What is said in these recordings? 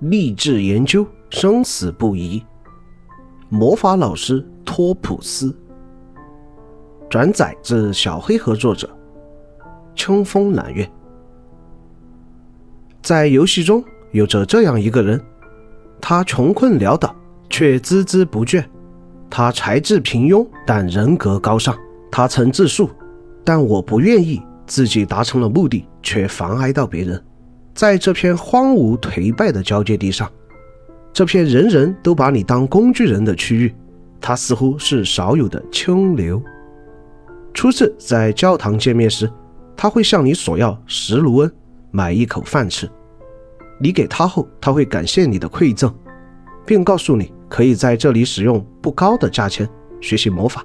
立志研究，生死不疑。魔法老师托普斯，转载自小黑盒作者秋风揽月。在游戏中有着这样一个人，他穷困潦倒却孜孜不倦；他才智平庸但人格高尚；他曾自述：“但我不愿意自己达成了目的，却妨碍到别人。”在这片荒芜颓败的交界地上，这片人人都把你当工具人的区域，他似乎是少有的清流。初次在教堂见面时，他会向你索要十卢恩，买一口饭吃。你给他后，他会感谢你的馈赠，并告诉你可以在这里使用不高的价钱学习魔法。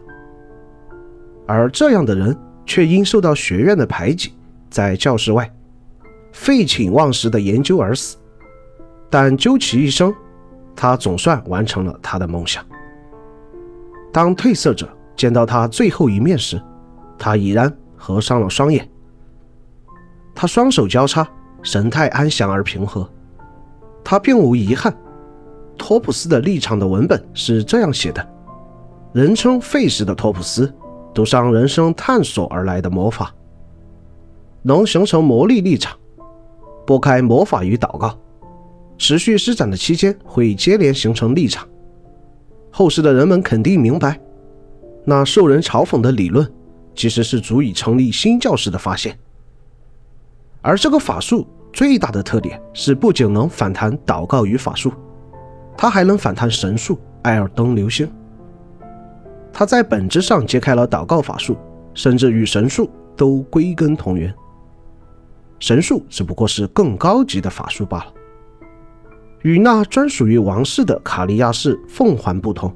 而这样的人却因受到学院的排挤，在教室外。废寝忘食的研究而死，但究其一生，他总算完成了他的梦想。当褪色者见到他最后一面时，他已然合上了双眼。他双手交叉，神态安详而平和。他并无遗憾。托普斯的立场的文本是这样写的：人称废石的托普斯，赌上人生探索而来的魔法，能形成魔力立场。拨开魔法与祷告，持续施展的期间会接连形成立场。后世的人们肯定明白，那受人嘲讽的理论其实是足以成立新教士的发现。而这个法术最大的特点是，不仅能反弹祷告与法术，它还能反弹神术艾尔登流星。它在本质上揭开了祷告法术，甚至与神术都归根同源。神术只不过是更高级的法术罢了。与那专属于王室的卡利亚式凤凰不同，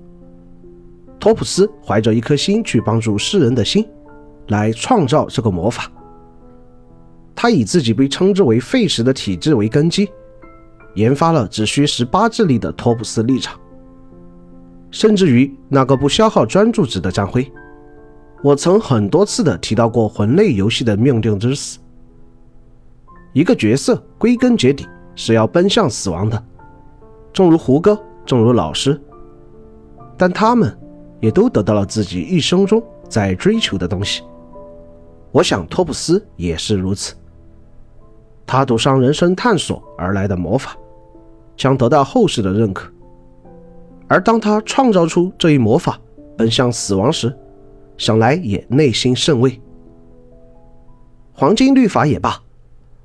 托普斯怀着一颗心去帮助世人的心，来创造这个魔法。他以自己被称之为废石的体质为根基，研发了只需十八智力的托普斯立场。甚至于那个不消耗专注值的战徽，我曾很多次的提到过魂类游戏的命定之死。一个角色归根结底是要奔向死亡的，正如胡歌，正如老师，但他们也都得到了自己一生中在追求的东西。我想托普斯也是如此。他赌上人生探索而来的魔法，将得到后世的认可。而当他创造出这一魔法，奔向死亡时，想来也内心甚慰。黄金律法也罢。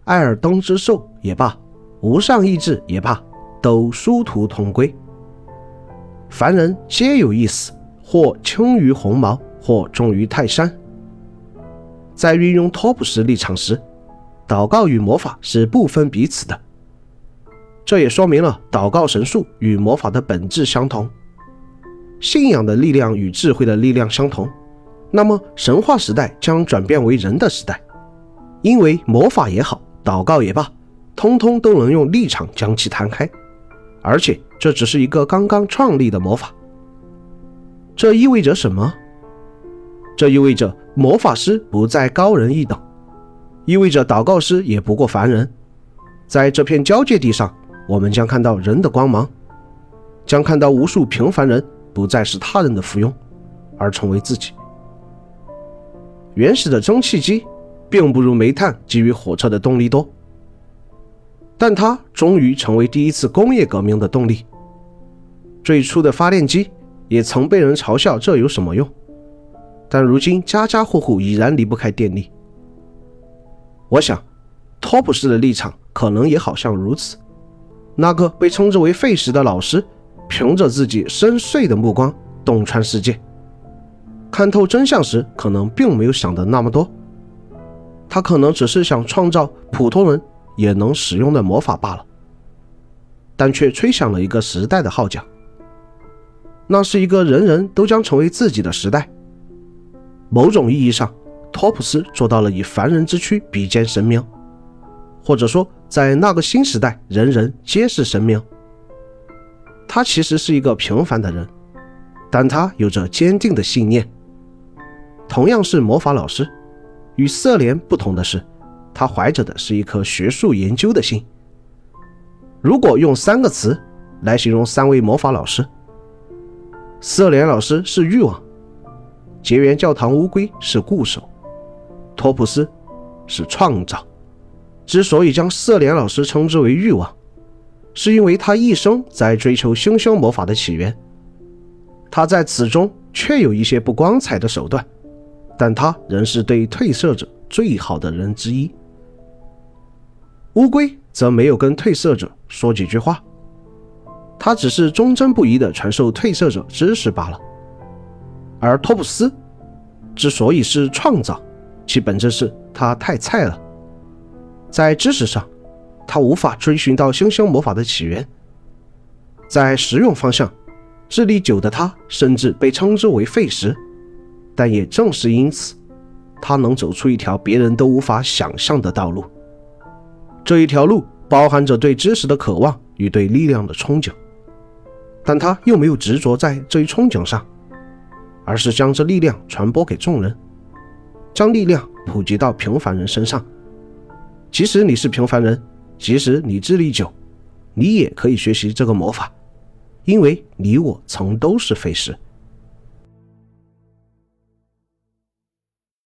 艾尔登之兽也罢，无上意志也罢，都殊途同归。凡人皆有一死，或轻于鸿毛，或重于泰山。在运用托普斯立场时，祷告与魔法是不分彼此的。这也说明了祷告神术与魔法的本质相同，信仰的力量与智慧的力量相同。那么神话时代将转变为人的时代，因为魔法也好。祷告也罢，通通都能用立场将其弹开，而且这只是一个刚刚创立的魔法。这意味着什么？这意味着魔法师不再高人一等，意味着祷告师也不过凡人。在这片交界地上，我们将看到人的光芒，将看到无数平凡人不再是他人的附庸，而成为自己。原始的蒸汽机。并不如煤炭给予火车的动力多，但它终于成为第一次工业革命的动力。最初的发电机也曾被人嘲笑这有什么用，但如今家家户户已然离不开电力。我想，托普斯的立场可能也好像如此。那个被称之为废石的老师，凭着自己深邃的目光洞穿世界，看透真相时，可能并没有想的那么多。他可能只是想创造普通人也能使用的魔法罢了，但却吹响了一个时代的号角。那是一个人人都将成为自己的时代。某种意义上，托普斯做到了以凡人之躯比肩神明，或者说，在那个新时代，人人皆是神明。他其实是一个平凡的人，但他有着坚定的信念。同样是魔法老师。与瑟莲不同的是，他怀着的是一颗学术研究的心。如果用三个词来形容三位魔法老师，瑟莲老师是欲望，结缘教堂乌龟是固守，托普斯是创造。之所以将瑟莲老师称之为欲望，是因为他一生在追求星星魔法的起源。他在此中确有一些不光彩的手段，但他仍是对褪色者最好的人之一。乌龟则没有跟褪色者说几句话，他只是忠贞不移地传授褪色者知识罢了。而托普斯之所以是创造，其本质是他太菜了。在知识上，他无法追寻到星星魔法的起源；在实用方向，智力九的他甚至被称之为废石。但也正是因此，他能走出一条别人都无法想象的道路。这一条路包含着对知识的渴望与对力量的憧憬，但他又没有执着在这一憧憬上，而是将这力量传播给众人，将力量普及到平凡人身上。即使你是平凡人，即使你智力久，你也可以学习这个魔法，因为你我曾都是废石。